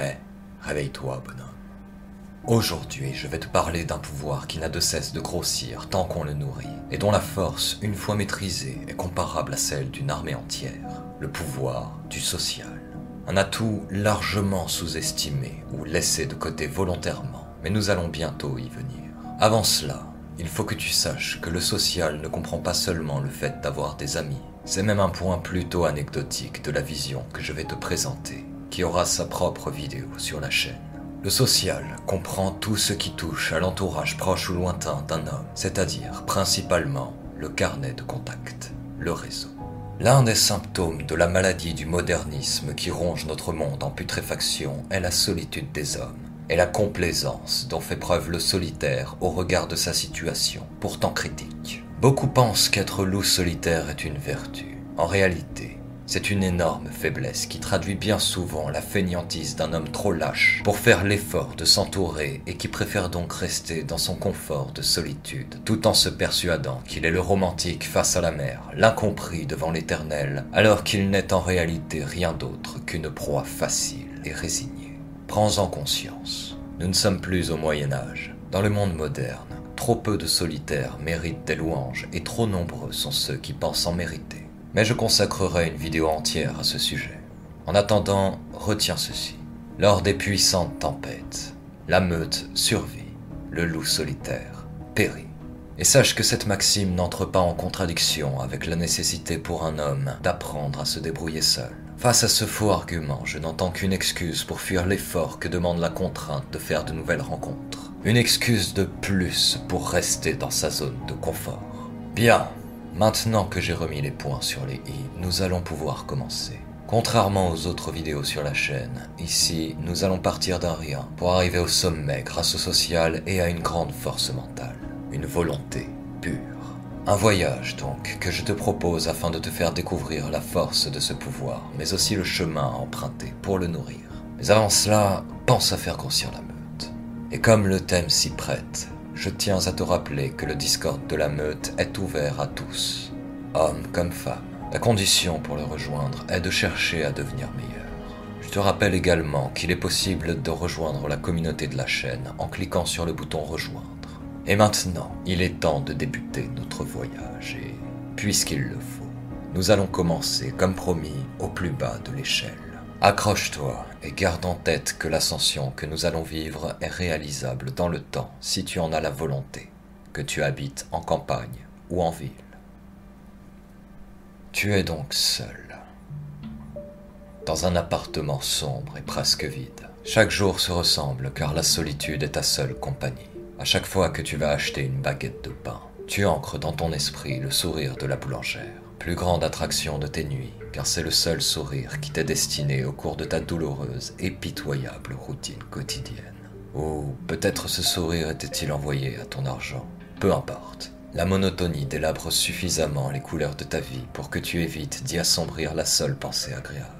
Hé, réveille-toi, bonhomme. Aujourd'hui, je vais te parler d'un pouvoir qui n'a de cesse de grossir tant qu'on le nourrit, et dont la force, une fois maîtrisée, est comparable à celle d'une armée entière. Le pouvoir du social. Un atout largement sous-estimé ou laissé de côté volontairement, mais nous allons bientôt y venir. Avant cela, il faut que tu saches que le social ne comprend pas seulement le fait d'avoir des amis, c'est même un point plutôt anecdotique de la vision que je vais te présenter, qui aura sa propre vidéo sur la chaîne. Le social comprend tout ce qui touche à l'entourage proche ou lointain d'un homme, c'est-à-dire principalement le carnet de contact, le réseau. L'un des symptômes de la maladie du modernisme qui ronge notre monde en putréfaction est la solitude des hommes et la complaisance dont fait preuve le solitaire au regard de sa situation, pourtant critique. Beaucoup pensent qu'être loup solitaire est une vertu. En réalité, c'est une énorme faiblesse qui traduit bien souvent la fainéantise d'un homme trop lâche pour faire l'effort de s'entourer et qui préfère donc rester dans son confort de solitude, tout en se persuadant qu'il est le romantique face à la mer, l'incompris devant l'éternel, alors qu'il n'est en réalité rien d'autre qu'une proie facile et résignée. Prends-en conscience. Nous ne sommes plus au Moyen Âge. Dans le monde moderne, trop peu de solitaires méritent des louanges et trop nombreux sont ceux qui pensent en mériter mais je consacrerai une vidéo entière à ce sujet. En attendant, retiens ceci. Lors des puissantes tempêtes, la meute survit, le loup solitaire périt. Et sache que cette maxime n'entre pas en contradiction avec la nécessité pour un homme d'apprendre à se débrouiller seul. Face à ce faux argument, je n'entends qu'une excuse pour fuir l'effort que demande la contrainte de faire de nouvelles rencontres. Une excuse de plus pour rester dans sa zone de confort. Bien, Maintenant que j'ai remis les points sur les i, nous allons pouvoir commencer. Contrairement aux autres vidéos sur la chaîne, ici, nous allons partir d'un rien pour arriver au sommet grâce au social et à une grande force mentale, une volonté pure. Un voyage donc que je te propose afin de te faire découvrir la force de ce pouvoir, mais aussi le chemin à emprunter pour le nourrir. Mais avant cela, pense à faire grossir la meute. Et comme le thème s'y prête, je tiens à te rappeler que le Discord de la meute est ouvert à tous, hommes comme femmes. La condition pour le rejoindre est de chercher à devenir meilleur. Je te rappelle également qu'il est possible de rejoindre la communauté de la chaîne en cliquant sur le bouton rejoindre. Et maintenant, il est temps de débuter notre voyage et, puisqu'il le faut, nous allons commencer, comme promis, au plus bas de l'échelle. Accroche-toi et garde en tête que l'ascension que nous allons vivre est réalisable dans le temps si tu en as la volonté, que tu habites en campagne ou en ville. Tu es donc seul, dans un appartement sombre et presque vide. Chaque jour se ressemble car la solitude est ta seule compagnie. À chaque fois que tu vas acheter une baguette de pain, tu ancres dans ton esprit le sourire de la boulangère plus grande attraction de tes nuits, car c'est le seul sourire qui t'est destiné au cours de ta douloureuse et pitoyable routine quotidienne. Ou peut-être ce sourire était-il envoyé à ton argent. Peu importe. La monotonie délabre suffisamment les couleurs de ta vie pour que tu évites d'y assombrir la seule pensée agréable.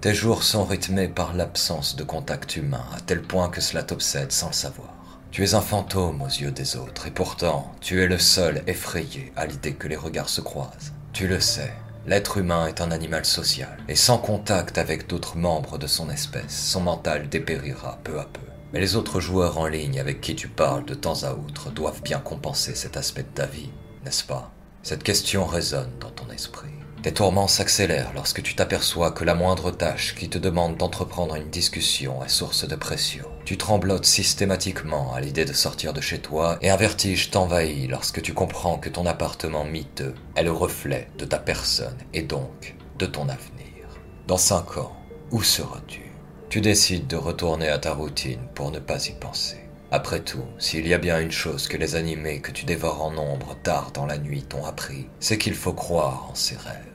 Tes jours sont rythmés par l'absence de contact humain à tel point que cela t'obsède sans le savoir. Tu es un fantôme aux yeux des autres et pourtant tu es le seul effrayé à l'idée que les regards se croisent. Tu le sais, l'être humain est un animal social, et sans contact avec d'autres membres de son espèce, son mental dépérira peu à peu. Mais les autres joueurs en ligne avec qui tu parles de temps à autre doivent bien compenser cet aspect de ta vie, n'est-ce pas? Cette question résonne dans ton esprit. Tes tourments s'accélèrent lorsque tu t'aperçois que la moindre tâche qui te demande d'entreprendre une discussion est source de pression. Tu tremblotes systématiquement à l'idée de sortir de chez toi et un vertige t'envahit lorsque tu comprends que ton appartement miteux est le reflet de ta personne et donc de ton avenir. Dans cinq ans, où seras-tu? Tu décides de retourner à ta routine pour ne pas y penser. Après tout, s'il y a bien une chose que les animés que tu dévores en nombre tard dans la nuit t'ont appris, c'est qu'il faut croire en ses rêves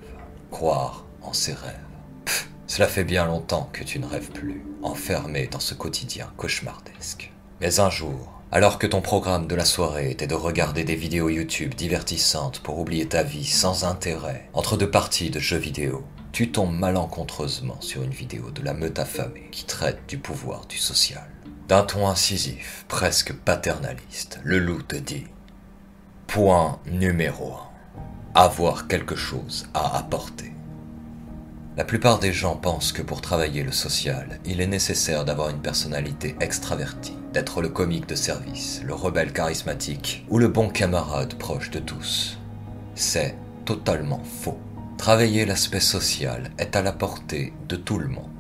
croire en ses rêves. Pff, cela fait bien longtemps que tu ne rêves plus, enfermé dans ce quotidien cauchemardesque. Mais un jour, alors que ton programme de la soirée était de regarder des vidéos YouTube divertissantes pour oublier ta vie sans intérêt, entre deux parties de jeux vidéo, tu tombes malencontreusement sur une vidéo de la meute affamée qui traite du pouvoir du social. D'un ton incisif, presque paternaliste, le loup te dit Point numéro 1 avoir quelque chose à apporter. La plupart des gens pensent que pour travailler le social, il est nécessaire d'avoir une personnalité extravertie, d'être le comique de service, le rebelle charismatique ou le bon camarade proche de tous. C'est totalement faux. Travailler l'aspect social est à la portée de tout le monde.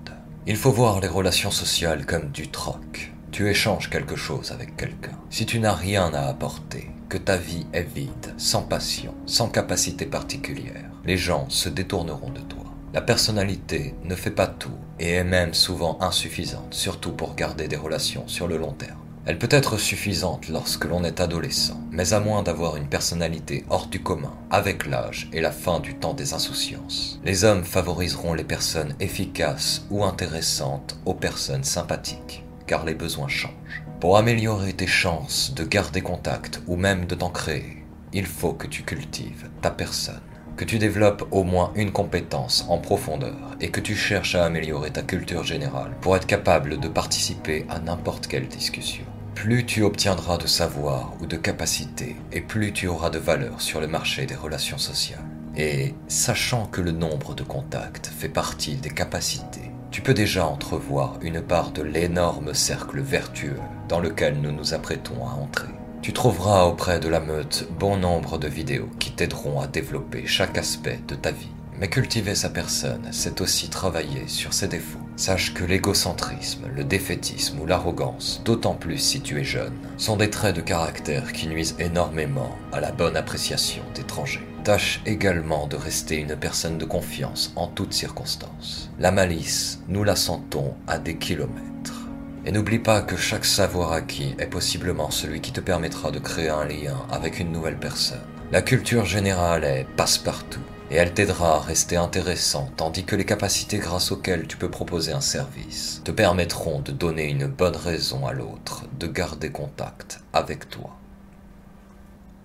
Il faut voir les relations sociales comme du troc. Tu échanges quelque chose avec quelqu'un. Si tu n'as rien à apporter, que ta vie est vide, sans passion, sans capacité particulière, les gens se détourneront de toi. La personnalité ne fait pas tout et est même souvent insuffisante, surtout pour garder des relations sur le long terme. Elle peut être suffisante lorsque l'on est adolescent, mais à moins d'avoir une personnalité hors du commun, avec l'âge et la fin du temps des insouciances. Les hommes favoriseront les personnes efficaces ou intéressantes aux personnes sympathiques, car les besoins changent. Pour améliorer tes chances de garder contact ou même de t'en créer, il faut que tu cultives ta personne que tu développes au moins une compétence en profondeur et que tu cherches à améliorer ta culture générale pour être capable de participer à n'importe quelle discussion. Plus tu obtiendras de savoir ou de capacité et plus tu auras de valeur sur le marché des relations sociales. Et sachant que le nombre de contacts fait partie des capacités, tu peux déjà entrevoir une part de l'énorme cercle vertueux dans lequel nous nous apprêtons à entrer. Tu trouveras auprès de la meute bon nombre de vidéos qui t'aideront à développer chaque aspect de ta vie. Mais cultiver sa personne, c'est aussi travailler sur ses défauts. Sache que l'égocentrisme, le défaitisme ou l'arrogance, d'autant plus si tu es jeune, sont des traits de caractère qui nuisent énormément à la bonne appréciation d'étrangers. Tâche également de rester une personne de confiance en toutes circonstances. La malice, nous la sentons à des kilomètres. Et n'oublie pas que chaque savoir acquis est possiblement celui qui te permettra de créer un lien avec une nouvelle personne. La culture générale est passe-partout et elle t'aidera à rester intéressant tandis que les capacités grâce auxquelles tu peux proposer un service te permettront de donner une bonne raison à l'autre de garder contact avec toi.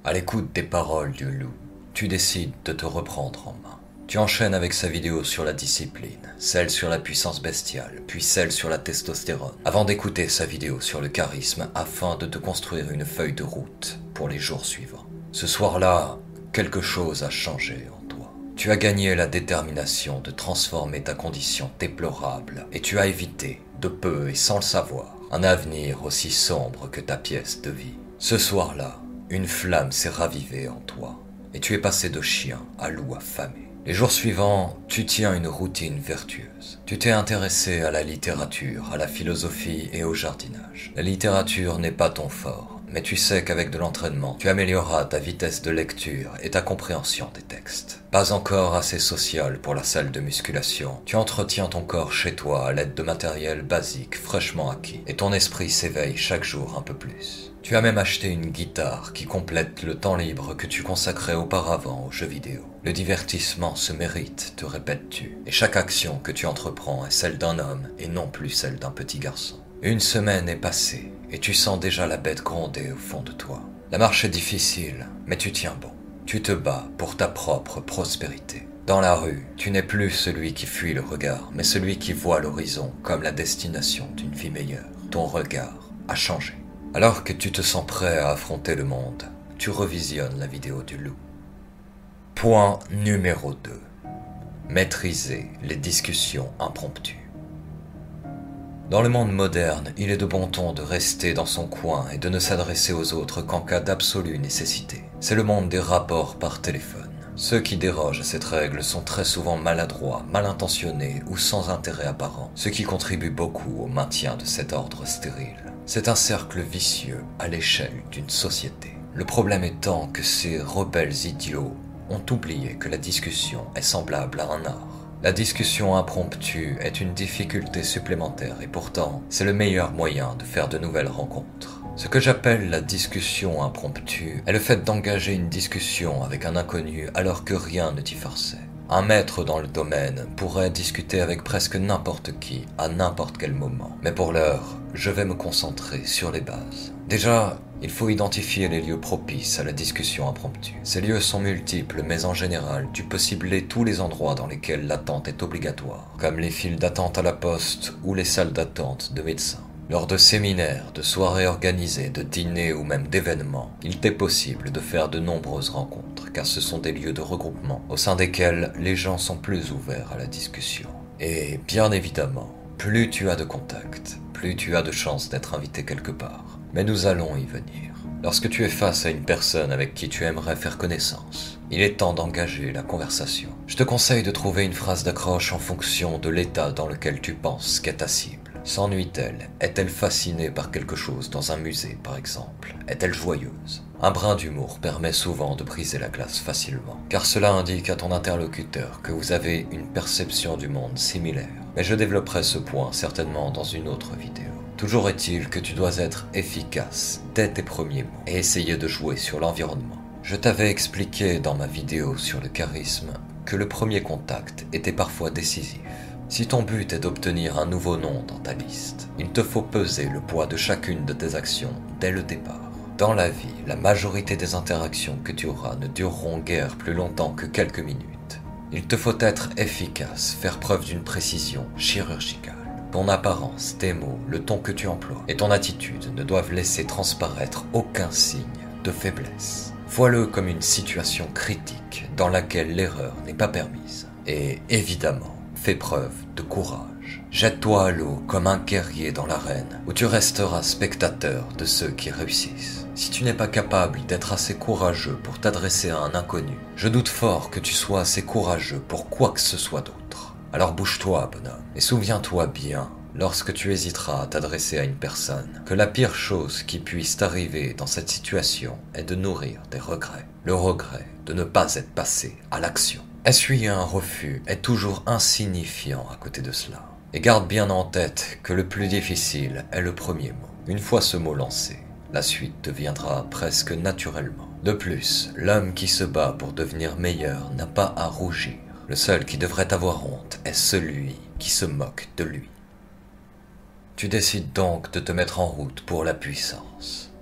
À l'écoute des paroles du loup, tu décides de te reprendre en main. Tu enchaînes avec sa vidéo sur la discipline, celle sur la puissance bestiale, puis celle sur la testostérone, avant d'écouter sa vidéo sur le charisme afin de te construire une feuille de route pour les jours suivants. Ce soir-là, quelque chose a changé en toi. Tu as gagné la détermination de transformer ta condition déplorable et tu as évité, de peu et sans le savoir, un avenir aussi sombre que ta pièce de vie. Ce soir-là, une flamme s'est ravivée en toi et tu es passé de chien à loup affamé. Les jours suivants, tu tiens une routine vertueuse. Tu t'es intéressé à la littérature, à la philosophie et au jardinage. La littérature n'est pas ton fort, mais tu sais qu'avec de l'entraînement, tu amélioreras ta vitesse de lecture et ta compréhension des textes. Pas encore assez social pour la salle de musculation, tu entretiens ton corps chez toi à l'aide de matériel basique fraîchement acquis, et ton esprit s'éveille chaque jour un peu plus. Tu as même acheté une guitare qui complète le temps libre que tu consacrais auparavant aux jeux vidéo. Le divertissement se mérite, te répètes-tu, et chaque action que tu entreprends est celle d'un homme et non plus celle d'un petit garçon. Une semaine est passée, et tu sens déjà la bête gronder au fond de toi. La marche est difficile, mais tu tiens bon. Tu te bats pour ta propre prospérité. Dans la rue, tu n'es plus celui qui fuit le regard, mais celui qui voit l'horizon comme la destination d'une vie meilleure. Ton regard a changé. Alors que tu te sens prêt à affronter le monde, tu revisionnes la vidéo du loup. Point numéro 2. Maîtriser les discussions impromptues. Dans le monde moderne, il est de bon ton de rester dans son coin et de ne s'adresser aux autres qu'en cas d'absolue nécessité. C'est le monde des rapports par téléphone. Ceux qui dérogent à cette règle sont très souvent maladroits, mal intentionnés ou sans intérêt apparent, ce qui contribue beaucoup au maintien de cet ordre stérile. C'est un cercle vicieux à l'échelle d'une société. Le problème étant que ces rebelles idiots ont oublié que la discussion est semblable à un art. La discussion impromptue est une difficulté supplémentaire et pourtant c'est le meilleur moyen de faire de nouvelles rencontres. Ce que j'appelle la discussion impromptue est le fait d'engager une discussion avec un inconnu alors que rien ne t'y forçait. Un maître dans le domaine pourrait discuter avec presque n'importe qui à n'importe quel moment. Mais pour l'heure, je vais me concentrer sur les bases. Déjà, il faut identifier les lieux propices à la discussion impromptue. Ces lieux sont multiples, mais en général, tu peux cibler tous les endroits dans lesquels l'attente est obligatoire, comme les files d'attente à la poste ou les salles d'attente de médecins. Lors de séminaires, de soirées organisées, de dîners ou même d'événements, il t'est possible de faire de nombreuses rencontres, car ce sont des lieux de regroupement au sein desquels les gens sont plus ouverts à la discussion. Et bien évidemment, plus tu as de contacts, plus tu as de chances d'être invité quelque part. Mais nous allons y venir. Lorsque tu es face à une personne avec qui tu aimerais faire connaissance, il est temps d'engager la conversation. Je te conseille de trouver une phrase d'accroche en fonction de l'état dans lequel tu penses qu'est ta cible. S'ennuie-t-elle? Est-elle fascinée par quelque chose dans un musée, par exemple? Est-elle joyeuse? Un brin d'humour permet souvent de briser la glace facilement, car cela indique à ton interlocuteur que vous avez une perception du monde similaire. Mais je développerai ce point certainement dans une autre vidéo. Toujours est-il que tu dois être efficace dès tes premiers mots et essayer de jouer sur l'environnement. Je t'avais expliqué dans ma vidéo sur le charisme que le premier contact était parfois décisif. Si ton but est d'obtenir un nouveau nom dans ta liste, il te faut peser le poids de chacune de tes actions dès le départ. Dans la vie, la majorité des interactions que tu auras ne dureront guère plus longtemps que quelques minutes. Il te faut être efficace, faire preuve d'une précision chirurgicale. Ton apparence, tes mots, le ton que tu emploies et ton attitude ne doivent laisser transparaître aucun signe de faiblesse. Vois-le comme une situation critique dans laquelle l'erreur n'est pas permise. Et évidemment, Fais preuve de courage. Jette-toi à l'eau comme un guerrier dans l'arène, où tu resteras spectateur de ceux qui réussissent. Si tu n'es pas capable d'être assez courageux pour t'adresser à un inconnu, je doute fort que tu sois assez courageux pour quoi que ce soit d'autre. Alors bouge-toi, bonhomme, et souviens-toi bien, lorsque tu hésiteras à t'adresser à une personne, que la pire chose qui puisse t'arriver dans cette situation est de nourrir des regrets. Le regret de ne pas être passé à l'action. Essuyer un refus est toujours insignifiant à côté de cela. Et garde bien en tête que le plus difficile est le premier mot. Une fois ce mot lancé, la suite deviendra presque naturellement. De plus, l'homme qui se bat pour devenir meilleur n'a pas à rougir. Le seul qui devrait avoir honte est celui qui se moque de lui. Tu décides donc de te mettre en route pour la puissance.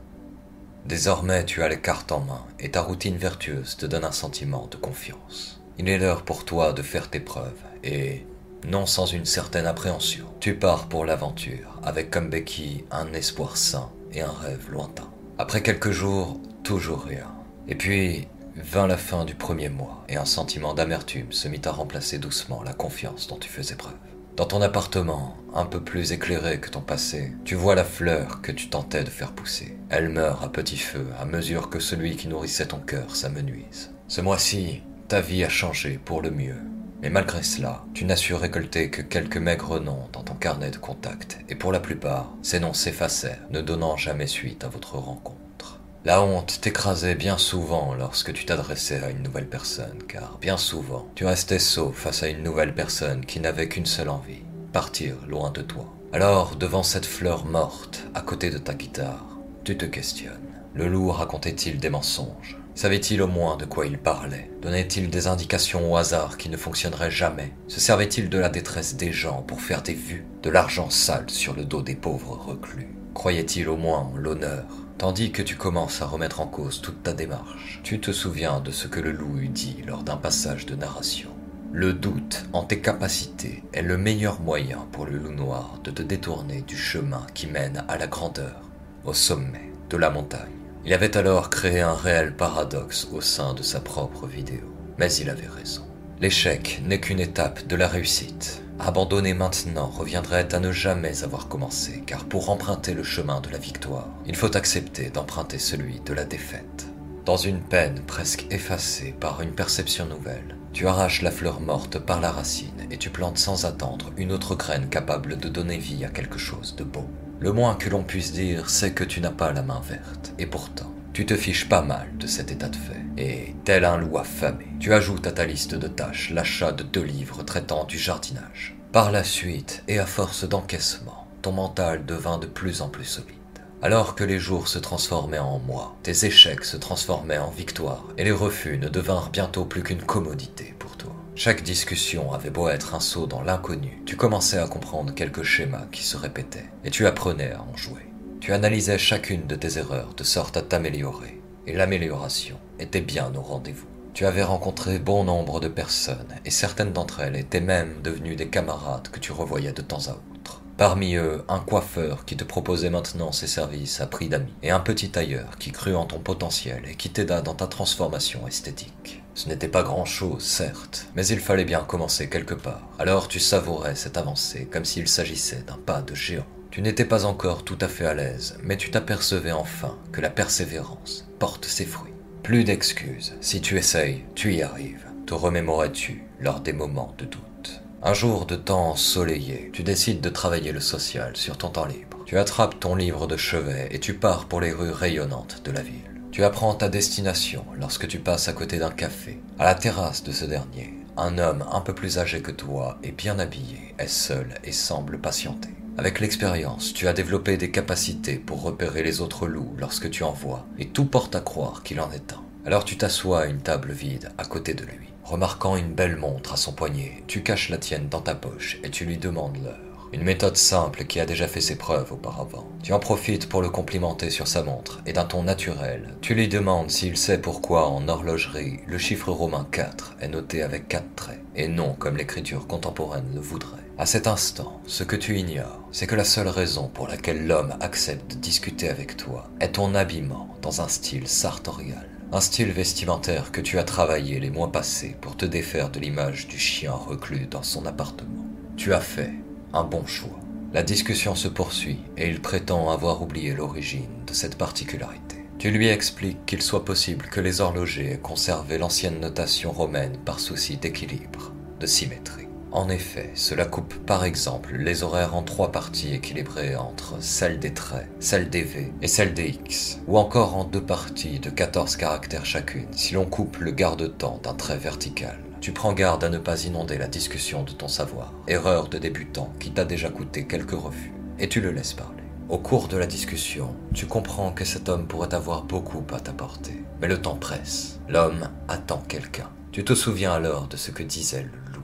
Désormais tu as les cartes en main et ta routine vertueuse te donne un sentiment de confiance. Il est l'heure pour toi de faire tes preuves, et, non sans une certaine appréhension, tu pars pour l'aventure, avec comme béquille un espoir sain et un rêve lointain. Après quelques jours, toujours rien. Et puis, vint la fin du premier mois, et un sentiment d'amertume se mit à remplacer doucement la confiance dont tu faisais preuve. Dans ton appartement, un peu plus éclairé que ton passé, tu vois la fleur que tu tentais de faire pousser. Elle meurt à petit feu à mesure que celui qui nourrissait ton cœur s'amenuise. Ce mois-ci, ta vie a changé pour le mieux. Mais malgré cela, tu n'as su récolter que quelques maigres noms dans ton carnet de contacts, et pour la plupart, ces noms s'effacèrent, ne donnant jamais suite à votre rencontre. La honte t'écrasait bien souvent lorsque tu t'adressais à une nouvelle personne, car bien souvent, tu restais sot face à une nouvelle personne qui n'avait qu'une seule envie, partir loin de toi. Alors, devant cette fleur morte, à côté de ta guitare, tu te questionnes. Le loup racontait-il des mensonges? Savait-il au moins de quoi il parlait? Donnait-il des indications au hasard qui ne fonctionneraient jamais? Se servait-il de la détresse des gens pour faire des vues, de l'argent sale sur le dos des pauvres reclus? Croyait-il au moins l'honneur? Tandis que tu commences à remettre en cause toute ta démarche, tu te souviens de ce que le loup eut dit lors d'un passage de narration. Le doute en tes capacités est le meilleur moyen pour le loup noir de te détourner du chemin qui mène à la grandeur, au sommet de la montagne. Il avait alors créé un réel paradoxe au sein de sa propre vidéo. Mais il avait raison. L'échec n'est qu'une étape de la réussite. Abandonner maintenant reviendrait à ne jamais avoir commencé, car pour emprunter le chemin de la victoire, il faut accepter d'emprunter celui de la défaite. Dans une peine presque effacée par une perception nouvelle, tu arraches la fleur morte par la racine et tu plantes sans attendre une autre graine capable de donner vie à quelque chose de beau. Le moins que l'on puisse dire, c'est que tu n'as pas la main verte. Et pourtant, tu te fiches pas mal de cet état de fait. Et, tel un loup affamé, tu ajoutes à ta liste de tâches l'achat de deux livres traitant du jardinage. Par la suite, et à force d'encaissement, ton mental devint de plus en plus solide. Alors que les jours se transformaient en mois, tes échecs se transformaient en victoires, et les refus ne devinrent bientôt plus qu'une commodité pour toi. Chaque discussion avait beau être un saut dans l'inconnu, tu commençais à comprendre quelques schémas qui se répétaient, et tu apprenais à en jouer. Tu analysais chacune de tes erreurs de sorte à t'améliorer, et l'amélioration était bien au rendez-vous. Tu avais rencontré bon nombre de personnes, et certaines d'entre elles étaient même devenues des camarades que tu revoyais de temps à autre. Parmi eux, un coiffeur qui te proposait maintenant ses services à prix d'amis, et un petit tailleur qui crut en ton potentiel et qui t'aida dans ta transformation esthétique. Ce n'était pas grand-chose, certes, mais il fallait bien commencer quelque part. Alors tu savourais cette avancée comme s'il s'agissait d'un pas de géant. Tu n'étais pas encore tout à fait à l'aise, mais tu t'apercevais enfin que la persévérance porte ses fruits. Plus d'excuses, si tu essayes, tu y arrives. Te remémorais-tu lors des moments de doute? Un jour de temps ensoleillé, tu décides de travailler le social sur ton temps libre. Tu attrapes ton livre de chevet et tu pars pour les rues rayonnantes de la ville. Tu apprends ta destination lorsque tu passes à côté d'un café. À la terrasse de ce dernier, un homme un peu plus âgé que toi et bien habillé est seul et semble patienter. Avec l'expérience, tu as développé des capacités pour repérer les autres loups lorsque tu en vois, et tout porte à croire qu'il en est un. Alors tu t'assois à une table vide à côté de lui. Remarquant une belle montre à son poignet, tu caches la tienne dans ta poche et tu lui demandes l'heure. Une méthode simple qui a déjà fait ses preuves auparavant. Tu en profites pour le complimenter sur sa montre et d'un ton naturel, tu lui demandes s'il sait pourquoi en horlogerie le chiffre romain 4 est noté avec 4 traits et non comme l'écriture contemporaine le voudrait. À cet instant, ce que tu ignores, c'est que la seule raison pour laquelle l'homme accepte de discuter avec toi est ton habillement dans un style sartorial. Un style vestimentaire que tu as travaillé les mois passés pour te défaire de l'image du chien reclus dans son appartement. Tu as fait un bon choix. La discussion se poursuit et il prétend avoir oublié l'origine de cette particularité. Tu lui expliques qu'il soit possible que les horlogers aient conservé l'ancienne notation romaine par souci d'équilibre, de symétrie. En effet, cela coupe par exemple les horaires en trois parties équilibrées entre celle des traits, celle des V et celle des X, ou encore en deux parties de 14 caractères chacune si l'on coupe le garde-temps d'un trait vertical. Tu prends garde à ne pas inonder la discussion de ton savoir, erreur de débutant qui t'a déjà coûté quelques refus, et tu le laisses parler. Au cours de la discussion, tu comprends que cet homme pourrait avoir beaucoup à t'apporter, mais le temps presse. L'homme attend quelqu'un. Tu te souviens alors de ce que disait le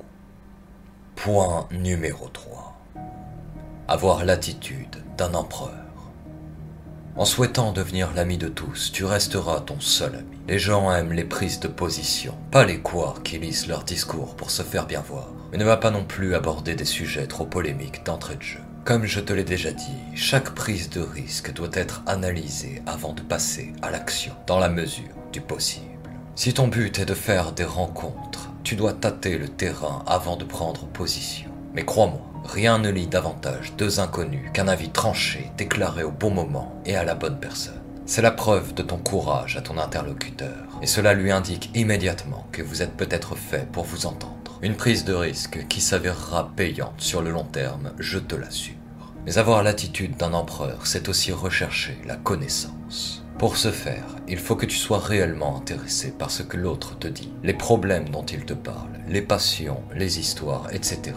Point numéro 3. Avoir l'attitude d'un empereur. En souhaitant devenir l'ami de tous, tu resteras ton seul ami. Les gens aiment les prises de position, pas les couards qui lisent leur discours pour se faire bien voir. Mais ne va pas non plus aborder des sujets trop polémiques d'entrée de jeu. Comme je te l'ai déjà dit, chaque prise de risque doit être analysée avant de passer à l'action, dans la mesure du possible. Si ton but est de faire des rencontres, tu dois tâter le terrain avant de prendre position. Mais crois-moi, rien ne lie davantage deux inconnus qu'un avis tranché déclaré au bon moment et à la bonne personne. C'est la preuve de ton courage à ton interlocuteur, et cela lui indique immédiatement que vous êtes peut-être fait pour vous entendre. Une prise de risque qui s'avérera payante sur le long terme, je te l'assure. Mais avoir l'attitude d'un empereur, c'est aussi rechercher la connaissance. Pour ce faire, il faut que tu sois réellement intéressé par ce que l'autre te dit, les problèmes dont il te parle, les passions, les histoires, etc.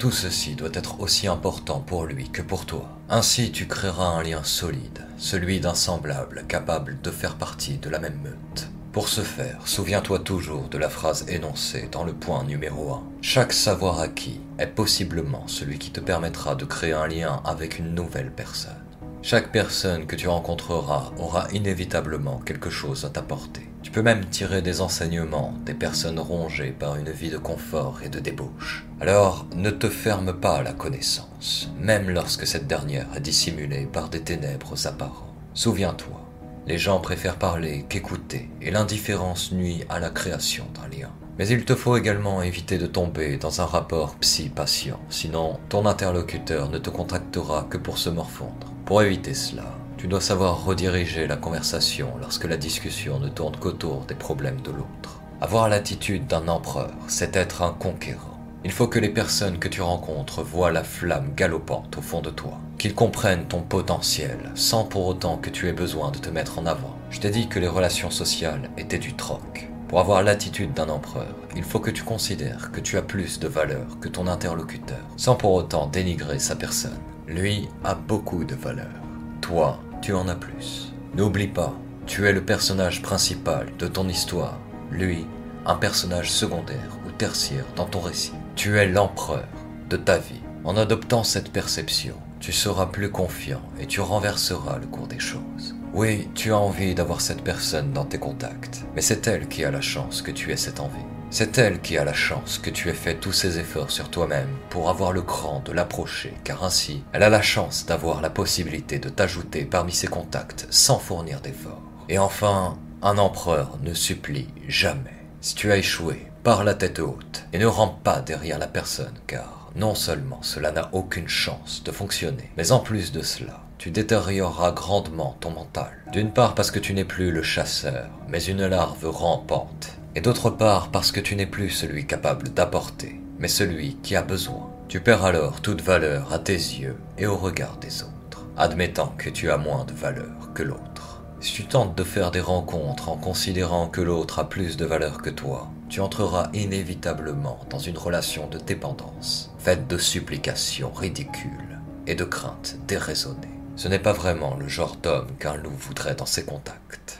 Tout ceci doit être aussi important pour lui que pour toi. Ainsi tu créeras un lien solide, celui d'un semblable capable de faire partie de la même meute. Pour ce faire, souviens-toi toujours de la phrase énoncée dans le point numéro 1. Chaque savoir acquis est possiblement celui qui te permettra de créer un lien avec une nouvelle personne. Chaque personne que tu rencontreras aura inévitablement quelque chose à t'apporter. Tu peux même tirer des enseignements des personnes rongées par une vie de confort et de débauche. Alors, ne te ferme pas à la connaissance, même lorsque cette dernière est dissimulée par des ténèbres apparents. Souviens-toi, les gens préfèrent parler qu'écouter, et l'indifférence nuit à la création d'un lien. Mais il te faut également éviter de tomber dans un rapport psy-patient, sinon ton interlocuteur ne te contactera que pour se morfondre. Pour éviter cela, tu dois savoir rediriger la conversation lorsque la discussion ne tourne qu'autour des problèmes de l'autre. Avoir l'attitude d'un empereur, c'est être un conquérant. Il faut que les personnes que tu rencontres voient la flamme galopante au fond de toi, qu'ils comprennent ton potentiel, sans pour autant que tu aies besoin de te mettre en avant. Je t'ai dit que les relations sociales étaient du troc. Pour avoir l'attitude d'un empereur, il faut que tu considères que tu as plus de valeur que ton interlocuteur, sans pour autant dénigrer sa personne. Lui a beaucoup de valeur. Toi, tu en as plus. N'oublie pas, tu es le personnage principal de ton histoire. Lui, un personnage secondaire ou tertiaire dans ton récit. Tu es l'empereur de ta vie. En adoptant cette perception, tu seras plus confiant et tu renverseras le cours des choses. Oui, tu as envie d'avoir cette personne dans tes contacts, mais c'est elle qui a la chance que tu aies cette envie. C'est elle qui a la chance que tu aies fait tous ces efforts sur toi-même pour avoir le cran de l'approcher, car ainsi, elle a la chance d'avoir la possibilité de t'ajouter parmi ses contacts sans fournir d'efforts. Et enfin, un empereur ne supplie jamais. Si tu as échoué, pars la tête haute et ne rampe pas derrière la personne, car non seulement cela n'a aucune chance de fonctionner, mais en plus de cela, tu détérioreras grandement ton mental. D'une part parce que tu n'es plus le chasseur, mais une larve rampante. Et d'autre part parce que tu n'es plus celui capable d'apporter, mais celui qui a besoin. Tu perds alors toute valeur à tes yeux et au regard des autres, admettant que tu as moins de valeur que l'autre. Si tu tentes de faire des rencontres en considérant que l'autre a plus de valeur que toi, tu entreras inévitablement dans une relation de dépendance, faite de supplications ridicules et de craintes déraisonnées. Ce n'est pas vraiment le genre d'homme qu'un loup voudrait dans ses contacts.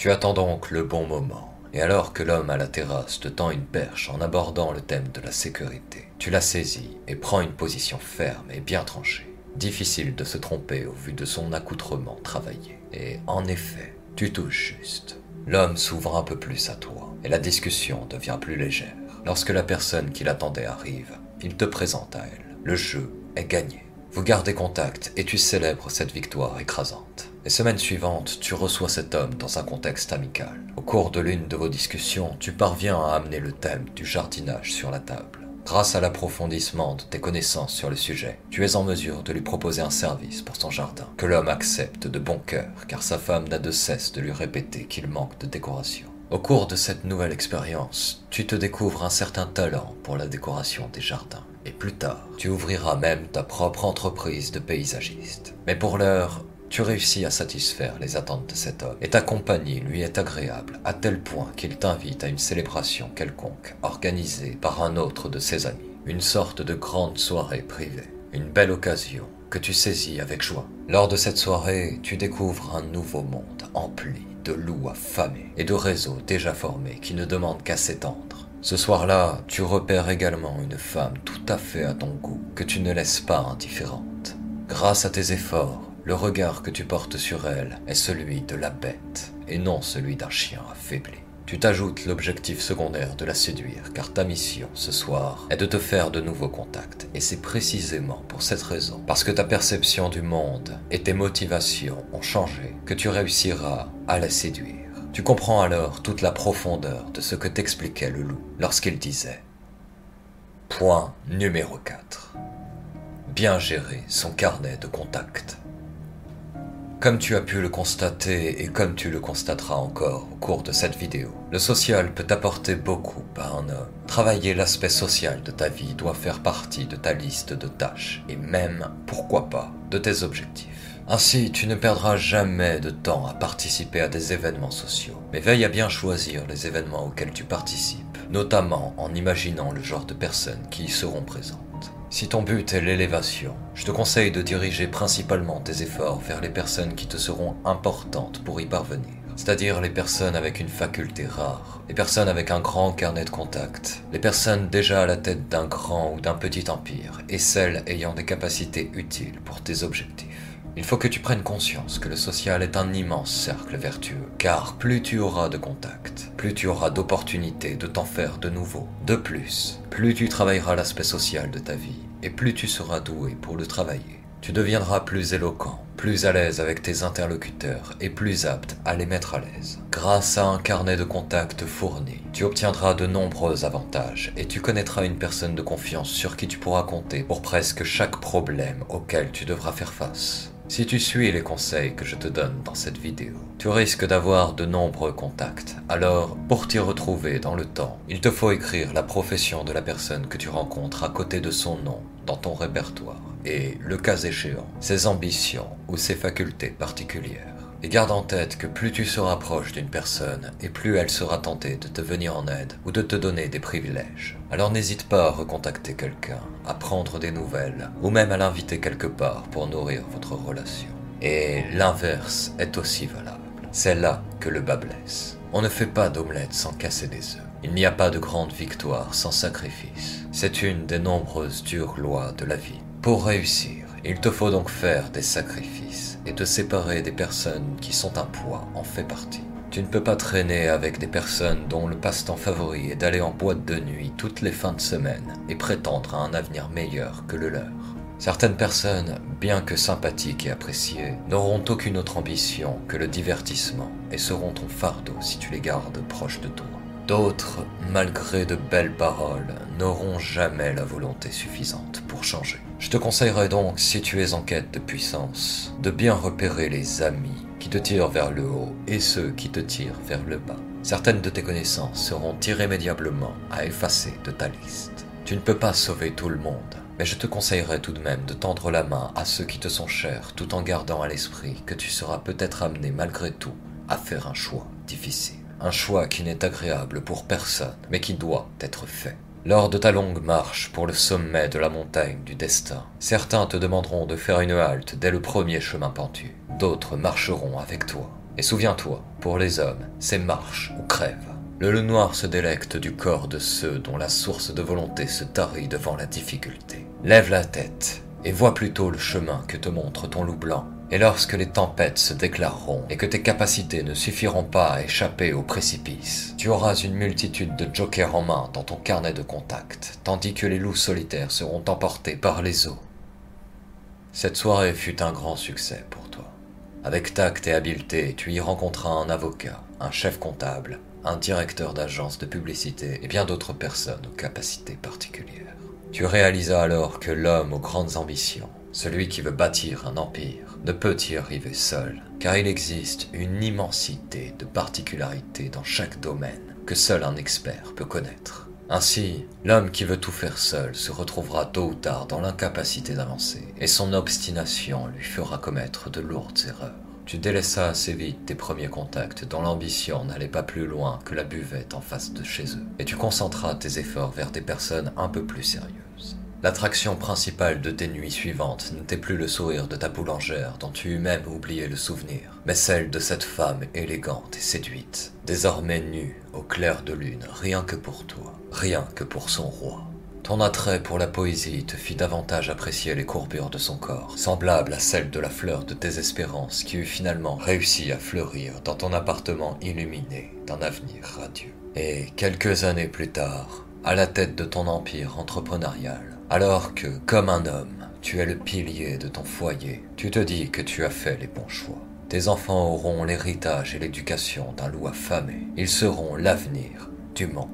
Tu attends donc le bon moment, et alors que l'homme à la terrasse te tend une perche en abordant le thème de la sécurité, tu la saisis et prends une position ferme et bien tranchée. Difficile de se tromper au vu de son accoutrement travaillé. Et en effet, tu touches juste. L'homme s'ouvre un peu plus à toi, et la discussion devient plus légère. Lorsque la personne qui l'attendait arrive, il te présente à elle. Le jeu est gagné. Vous gardez contact et tu célèbres cette victoire écrasante. Les semaines suivantes, tu reçois cet homme dans un contexte amical. Au cours de l'une de vos discussions, tu parviens à amener le thème du jardinage sur la table. Grâce à l'approfondissement de tes connaissances sur le sujet, tu es en mesure de lui proposer un service pour son jardin, que l'homme accepte de bon cœur, car sa femme n'a de cesse de lui répéter qu'il manque de décoration. Au cours de cette nouvelle expérience, tu te découvres un certain talent pour la décoration des jardins. Et plus tard, tu ouvriras même ta propre entreprise de paysagiste. Mais pour l'heure, tu réussis à satisfaire les attentes de cet homme, et ta compagnie lui est agréable à tel point qu'il t'invite à une célébration quelconque organisée par un autre de ses amis. Une sorte de grande soirée privée. Une belle occasion que tu saisis avec joie. Lors de cette soirée, tu découvres un nouveau monde empli de loups affamés et de réseaux déjà formés qui ne demandent qu'à s'étendre. Ce soir-là, tu repères également une femme tout à fait à ton goût, que tu ne laisses pas indifférente. Grâce à tes efforts, le regard que tu portes sur elle est celui de la bête, et non celui d'un chien affaibli. Tu t'ajoutes l'objectif secondaire de la séduire, car ta mission ce soir est de te faire de nouveaux contacts. Et c'est précisément pour cette raison, parce que ta perception du monde et tes motivations ont changé, que tu réussiras à la séduire. Tu comprends alors toute la profondeur de ce que t'expliquait le loup lorsqu'il disait Point numéro 4. Bien gérer son carnet de contacts. Comme tu as pu le constater et comme tu le constateras encore au cours de cette vidéo, le social peut apporter beaucoup à un homme. Travailler l'aspect social de ta vie doit faire partie de ta liste de tâches et même, pourquoi pas, de tes objectifs. Ainsi, tu ne perdras jamais de temps à participer à des événements sociaux, mais veille à bien choisir les événements auxquels tu participes, notamment en imaginant le genre de personnes qui y seront présentes. Si ton but est l'élévation, je te conseille de diriger principalement tes efforts vers les personnes qui te seront importantes pour y parvenir. C'est-à-dire les personnes avec une faculté rare, les personnes avec un grand carnet de contacts, les personnes déjà à la tête d'un grand ou d'un petit empire, et celles ayant des capacités utiles pour tes objectifs. Il faut que tu prennes conscience que le social est un immense cercle vertueux, car plus tu auras de contacts, plus tu auras d'opportunités de t'en faire de nouveau. De plus, plus tu travailleras l'aspect social de ta vie, et plus tu seras doué pour le travailler. Tu deviendras plus éloquent, plus à l'aise avec tes interlocuteurs et plus apte à les mettre à l'aise. Grâce à un carnet de contacts fourni, tu obtiendras de nombreux avantages et tu connaîtras une personne de confiance sur qui tu pourras compter pour presque chaque problème auquel tu devras faire face. Si tu suis les conseils que je te donne dans cette vidéo, tu risques d'avoir de nombreux contacts. Alors, pour t'y retrouver dans le temps, il te faut écrire la profession de la personne que tu rencontres à côté de son nom dans ton répertoire et, le cas échéant, ses ambitions ou ses facultés particulières. Et garde en tête que plus tu seras proche d'une personne, et plus elle sera tentée de te venir en aide ou de te donner des privilèges. Alors n'hésite pas à recontacter quelqu'un, à prendre des nouvelles, ou même à l'inviter quelque part pour nourrir votre relation. Et l'inverse est aussi valable. C'est là que le bas blesse. On ne fait pas d'omelette sans casser des œufs. Il n'y a pas de grande victoire sans sacrifice. C'est une des nombreuses dures lois de la vie. Pour réussir, il te faut donc faire des sacrifices et te séparer des personnes qui sont un poids en fait partie. Tu ne peux pas traîner avec des personnes dont le passe-temps favori est d'aller en boîte de nuit toutes les fins de semaine et prétendre à un avenir meilleur que le leur. Certaines personnes, bien que sympathiques et appréciées, n'auront aucune autre ambition que le divertissement et seront ton fardeau si tu les gardes proches de toi. D'autres, malgré de belles paroles, n'auront jamais la volonté suffisante pour changer. Je te conseillerais donc, si tu es en quête de puissance, de bien repérer les amis qui te tirent vers le haut et ceux qui te tirent vers le bas. Certaines de tes connaissances seront irrémédiablement à effacer de ta liste. Tu ne peux pas sauver tout le monde, mais je te conseillerais tout de même de tendre la main à ceux qui te sont chers tout en gardant à l'esprit que tu seras peut-être amené malgré tout à faire un choix difficile. Un choix qui n'est agréable pour personne, mais qui doit être fait. Lors de ta longue marche pour le sommet de la montagne du destin, certains te demanderont de faire une halte dès le premier chemin pentu. D'autres marcheront avec toi. Et souviens-toi, pour les hommes, c'est marche ou crève. Le loup noir se délecte du corps de ceux dont la source de volonté se tarit devant la difficulté. Lève la tête et vois plutôt le chemin que te montre ton loup blanc. Et lorsque les tempêtes se déclareront et que tes capacités ne suffiront pas à échapper au précipice, tu auras une multitude de jokers en main dans ton carnet de contact, tandis que les loups solitaires seront emportés par les eaux. Cette soirée fut un grand succès pour toi. Avec tact et habileté, tu y rencontras un avocat, un chef comptable, un directeur d'agence de publicité et bien d'autres personnes aux capacités particulières. Tu réalisas alors que l'homme aux grandes ambitions, celui qui veut bâtir un empire, ne peut y arriver seul, car il existe une immensité de particularités dans chaque domaine que seul un expert peut connaître. Ainsi, l'homme qui veut tout faire seul se retrouvera tôt ou tard dans l'incapacité d'avancer, et son obstination lui fera commettre de lourdes erreurs. Tu délaissas assez vite tes premiers contacts dont l'ambition n'allait pas plus loin que la buvette en face de chez eux, et tu concentras tes efforts vers des personnes un peu plus sérieuses. L'attraction principale de tes nuits suivantes n'était plus le sourire de ta boulangère dont tu eus même oublié le souvenir, mais celle de cette femme élégante et séduite, désormais nue au clair de lune, rien que pour toi, rien que pour son roi. Ton attrait pour la poésie te fit davantage apprécier les courbures de son corps, semblables à celles de la fleur de tes espérances qui eut finalement réussi à fleurir dans ton appartement illuminé d'un avenir radieux. Et quelques années plus tard, à la tête de ton empire entrepreneurial, alors que, comme un homme, tu es le pilier de ton foyer, tu te dis que tu as fait les bons choix. Tes enfants auront l'héritage et l'éducation d'un loup affamé. Ils seront l'avenir du monde.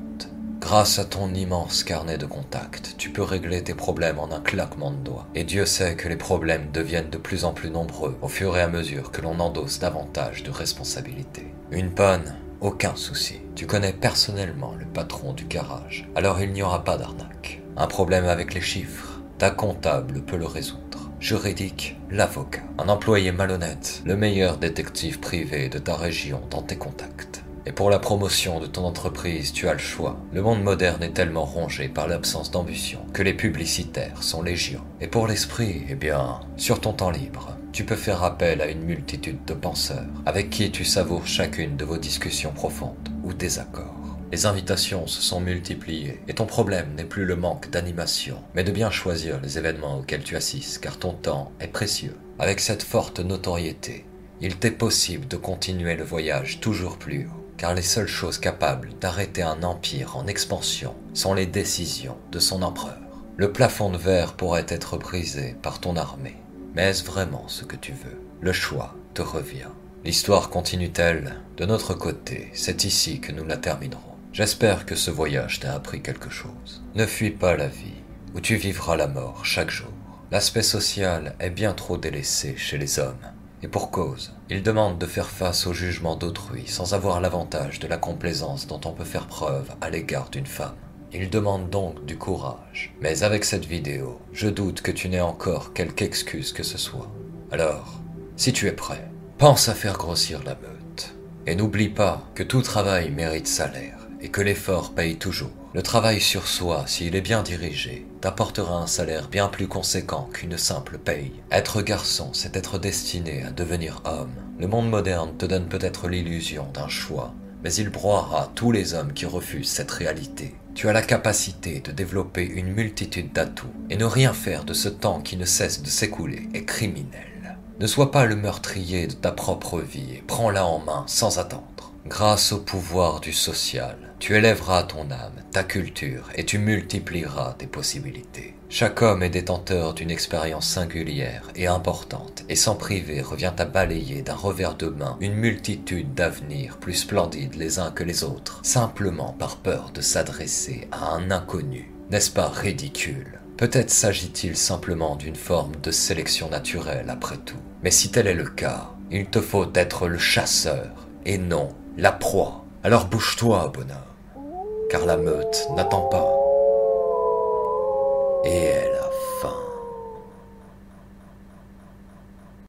Grâce à ton immense carnet de contacts, tu peux régler tes problèmes en un claquement de doigts. Et Dieu sait que les problèmes deviennent de plus en plus nombreux au fur et à mesure que l'on endosse davantage de responsabilités. Une panne, aucun souci. Tu connais personnellement le patron du garage, alors il n'y aura pas d'arnaque. Un problème avec les chiffres, ta comptable peut le résoudre. Juridique, l'avocat. Un employé malhonnête, le meilleur détective privé de ta région dans tes contacts. Et pour la promotion de ton entreprise, tu as le choix. Le monde moderne est tellement rongé par l'absence d'ambition que les publicitaires sont légion. Et pour l'esprit, eh bien, sur ton temps libre, tu peux faire appel à une multitude de penseurs, avec qui tu savoures chacune de vos discussions profondes ou désaccords. Les invitations se sont multipliées, et ton problème n'est plus le manque d'animation, mais de bien choisir les événements auxquels tu assistes, car ton temps est précieux. Avec cette forte notoriété, il t'est possible de continuer le voyage toujours plus haut car les seules choses capables d'arrêter un empire en expansion sont les décisions de son empereur. Le plafond de verre pourrait être brisé par ton armée, mais est-ce vraiment ce que tu veux? Le choix te revient. L'histoire continue-t-elle? De notre côté, c'est ici que nous la terminerons. J'espère que ce voyage t'a appris quelque chose. Ne fuis pas la vie, où tu vivras la mort chaque jour. L'aspect social est bien trop délaissé chez les hommes. Et pour cause, il demande de faire face au jugement d'autrui sans avoir l'avantage de la complaisance dont on peut faire preuve à l'égard d'une femme. Il demande donc du courage. Mais avec cette vidéo, je doute que tu n'aies encore quelque excuse que ce soit. Alors, si tu es prêt, pense à faire grossir la meute. Et n'oublie pas que tout travail mérite salaire et que l'effort paye toujours. Le travail sur soi, s'il est bien dirigé, t'apportera un salaire bien plus conséquent qu'une simple paye. Être garçon, c'est être destiné à devenir homme. Le monde moderne te donne peut-être l'illusion d'un choix, mais il broiera tous les hommes qui refusent cette réalité. Tu as la capacité de développer une multitude d'atouts, et ne rien faire de ce temps qui ne cesse de s'écouler est criminel. Ne sois pas le meurtrier de ta propre vie et prends-la en main sans attendre. Grâce au pouvoir du social, tu élèveras ton âme, ta culture, et tu multiplieras tes possibilités. Chaque homme est détenteur d'une expérience singulière et importante, et sans priver revient à balayer d'un revers de main une multitude d'avenirs plus splendides les uns que les autres, simplement par peur de s'adresser à un inconnu. N'est-ce pas ridicule? Peut-être s'agit-il simplement d'une forme de sélection naturelle après tout. Mais si tel est le cas, il te faut être le chasseur et non la proie. Alors bouge-toi, bonhomme, car la meute n'attend pas. Et elle.